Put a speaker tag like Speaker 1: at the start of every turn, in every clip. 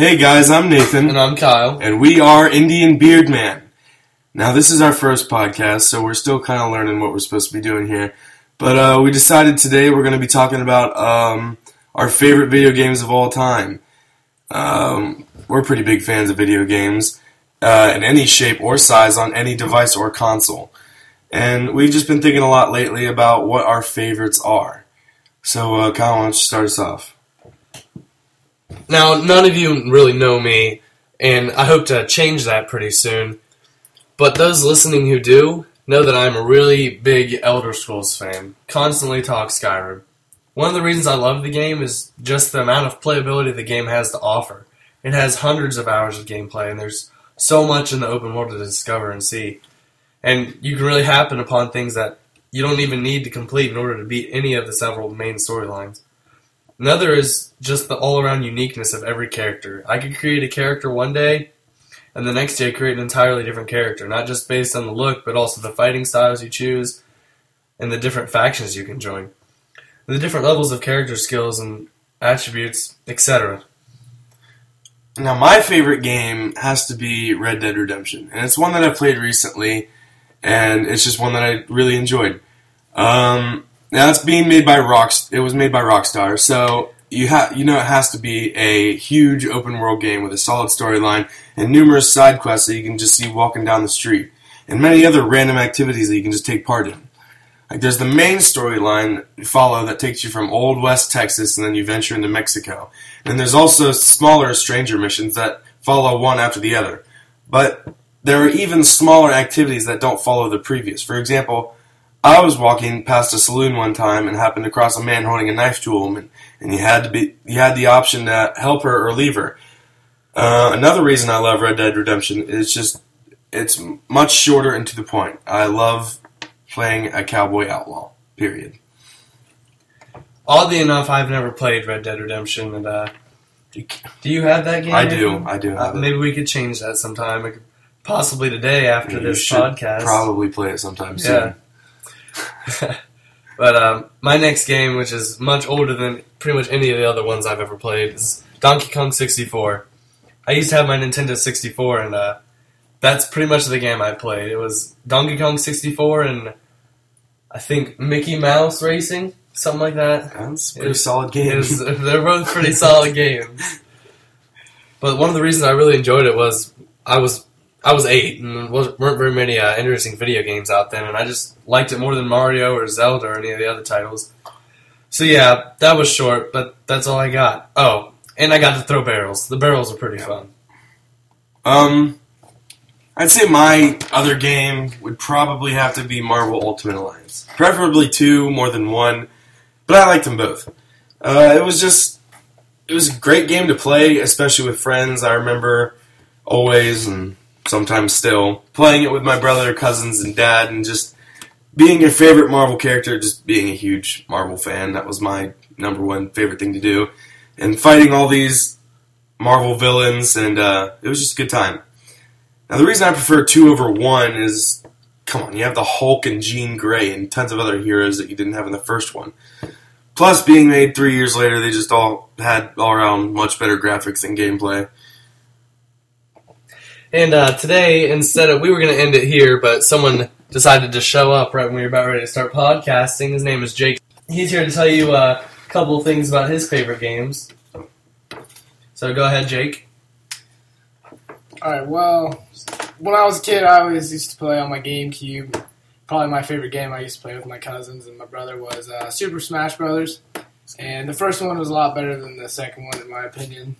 Speaker 1: Hey guys, I'm Nathan,
Speaker 2: And I'm Kyle.
Speaker 1: and we are Indian Beard Man. Now, this is our first podcast, so we're still kind of learning what we're supposed to be doing here. But uh, we decided today we're going to be talking about um, our favorite video games of all time. Um, we're pretty big fans of video games uh, in any shape or size on any device or console. And we've just been thinking a lot lately about what our favorites are. So, uh, Kyle, why don't you start us off?
Speaker 2: Now, none of you really know me, and I hope to change that pretty soon. But those listening who do know that I'm a really big Elder Scrolls fan. Constantly talk Skyrim. One of the reasons I love the game is just the amount of playability the game has to offer. It has hundreds of hours of gameplay, and there's so much in the open world to discover and see. And you can really happen upon things that you don't even need to complete in order to beat any of the several main storylines. Another is just the all around uniqueness of every character. I could create a character one day, and the next day create an entirely different character, not just based on the look, but also the fighting styles you choose and the different factions you can join, the different levels of character skills and attributes, etc.
Speaker 1: Now, my favorite game has to be Red Dead Redemption, and it's one that I played recently, and it's just one that I really enjoyed. Um, now, it's being made by Rock. It was made by Rockstar, so you have you know it has to be a huge open world game with a solid storyline and numerous side quests that you can just see walking down the street, and many other random activities that you can just take part in. Like there's the main storyline follow that takes you from Old West Texas, and then you venture into Mexico. And there's also smaller stranger missions that follow one after the other. But there are even smaller activities that don't follow the previous. For example, I was walking past a saloon one time and happened across a man holding a knife to a woman, and you had to be you had the option to help her or leave her. Uh, another reason I love Red Dead Redemption is just it's much shorter and to the point. I love playing a cowboy outlaw. Period.
Speaker 2: Oddly enough, I've never played Red Dead Redemption, and uh, do you have that game?
Speaker 1: I do. I do
Speaker 2: Uh,
Speaker 1: it.
Speaker 2: maybe we could change that sometime. Possibly today after
Speaker 1: You
Speaker 2: this podcast.
Speaker 1: Probably play it sometime soon.
Speaker 2: But um, my next game, which is much older than pretty much any of the other ones I've ever played, is Donkey Kong 64. I used to have my Nintendo 64, and uh, that's pretty much the game I played. It was Donkey Kong 64 and I think Mickey Mouse Racing, something like that.
Speaker 1: That's pretty
Speaker 2: was-
Speaker 1: solid
Speaker 2: games. they're both pretty solid games. But one of the reasons I really enjoyed it was I was I was eight and there weren't very many uh, interesting video games out then, and I just liked it more than Mario or Zelda or any of the other titles. So yeah, that was short, but that's all I got. Oh, and I got to throw barrels. The barrels are pretty fun.
Speaker 1: Um, I'd say my other game would probably have to be Marvel Ultimate Alliance. Preferably two more than one, but I liked them both. Uh, it was just, it was a great game to play, especially with friends. I remember always and sometimes still playing it with my brother, cousins, and dad, and just being your favorite Marvel character, just being a huge Marvel fan. That was my number one favorite thing to do. And fighting all these Marvel villains, and uh, it was just a good time. Now, the reason I prefer two over one is, come on, you have the Hulk and Jean Grey and tons of other heroes that you didn't have in the first one. Plus, being made three years later, they just all had all around much better graphics and gameplay.
Speaker 2: And uh, today, instead of we were going to end it here, but someone decided to show up right when we were about ready to start podcasting. His name is Jake. He's here to tell you uh, a couple of things about his favorite games. So go ahead, Jake.
Speaker 3: All right. Well, when I was a kid, I always used to play on my GameCube. Probably my favorite game I used to play with my cousins and my brother was uh, Super Smash Brothers. And the first one was a lot better than the second one, in my opinion.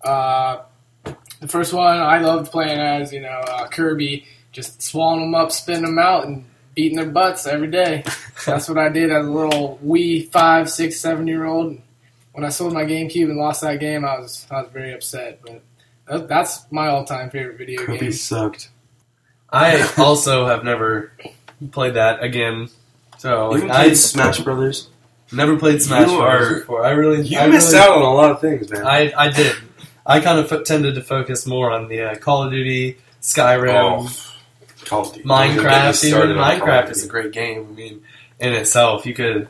Speaker 3: Uh, the first one I loved playing as, you know, uh, Kirby, just swallowing them up, spinning them out, and beating their butts every day. That's what I did as a little wee five, six, seven year old. When I sold my GameCube and lost that game, I was I was very upset. But that- that's my all time favorite video game.
Speaker 1: Kirby sucked.
Speaker 2: I also have never played that again. So
Speaker 1: You
Speaker 2: I
Speaker 1: played Smash Brothers?
Speaker 2: never played Smash
Speaker 1: You
Speaker 2: Bros.
Speaker 1: are-
Speaker 2: before. I really,
Speaker 1: You
Speaker 2: I
Speaker 1: missed
Speaker 2: really-
Speaker 1: out on a lot of things, man.
Speaker 2: I I did. I kind of fo- tended to focus more on the uh, Call of Duty, Skyrim,
Speaker 1: Oh, Call of Duty. Don't get me
Speaker 2: Minecraft. Even
Speaker 1: started on Call of
Speaker 2: Minecraft is a great game. I mean, in itself, you could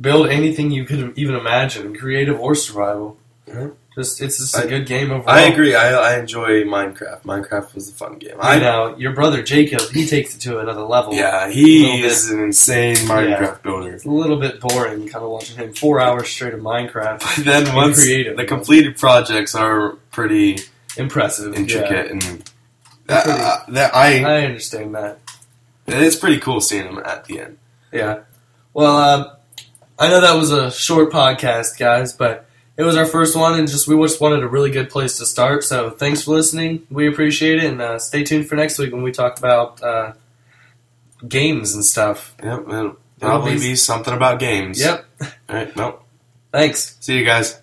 Speaker 2: build anything you could even imagine, creative or survival.
Speaker 1: Mhm.
Speaker 2: Just it's just a
Speaker 1: I-
Speaker 2: good game overall.
Speaker 1: I agree. I, I enjoy Minecraft. Minecraft was a fun game.
Speaker 2: I
Speaker 1: I
Speaker 2: know your brother Jacob. He takes it to another level.
Speaker 1: yeah, he
Speaker 2: bit.
Speaker 1: is an insane Minecraft builder.
Speaker 2: It's a little bit boring, kind of watching him four hours straight of Minecraft.
Speaker 1: But then once
Speaker 2: creative.
Speaker 1: the completed projects are pretty
Speaker 2: Impressive,
Speaker 1: intricate and
Speaker 2: They're
Speaker 1: uh,
Speaker 2: pretty-
Speaker 1: uh, that I
Speaker 2: I understand that.
Speaker 1: it's pretty cool seeing them at the end.
Speaker 2: Yeah. Well, uh, I know that was a short podcast, guys, but it was our first one, and just we just wanted a really good place to start. So thanks for listening. We appreciate it, and uh, stay tuned for next week when we talk about uh, games and stuff.
Speaker 1: Yep, it'll probably
Speaker 2: be-
Speaker 1: be something about games.
Speaker 2: Yep.
Speaker 1: All right. Well,
Speaker 2: Thanks.
Speaker 1: see you guys.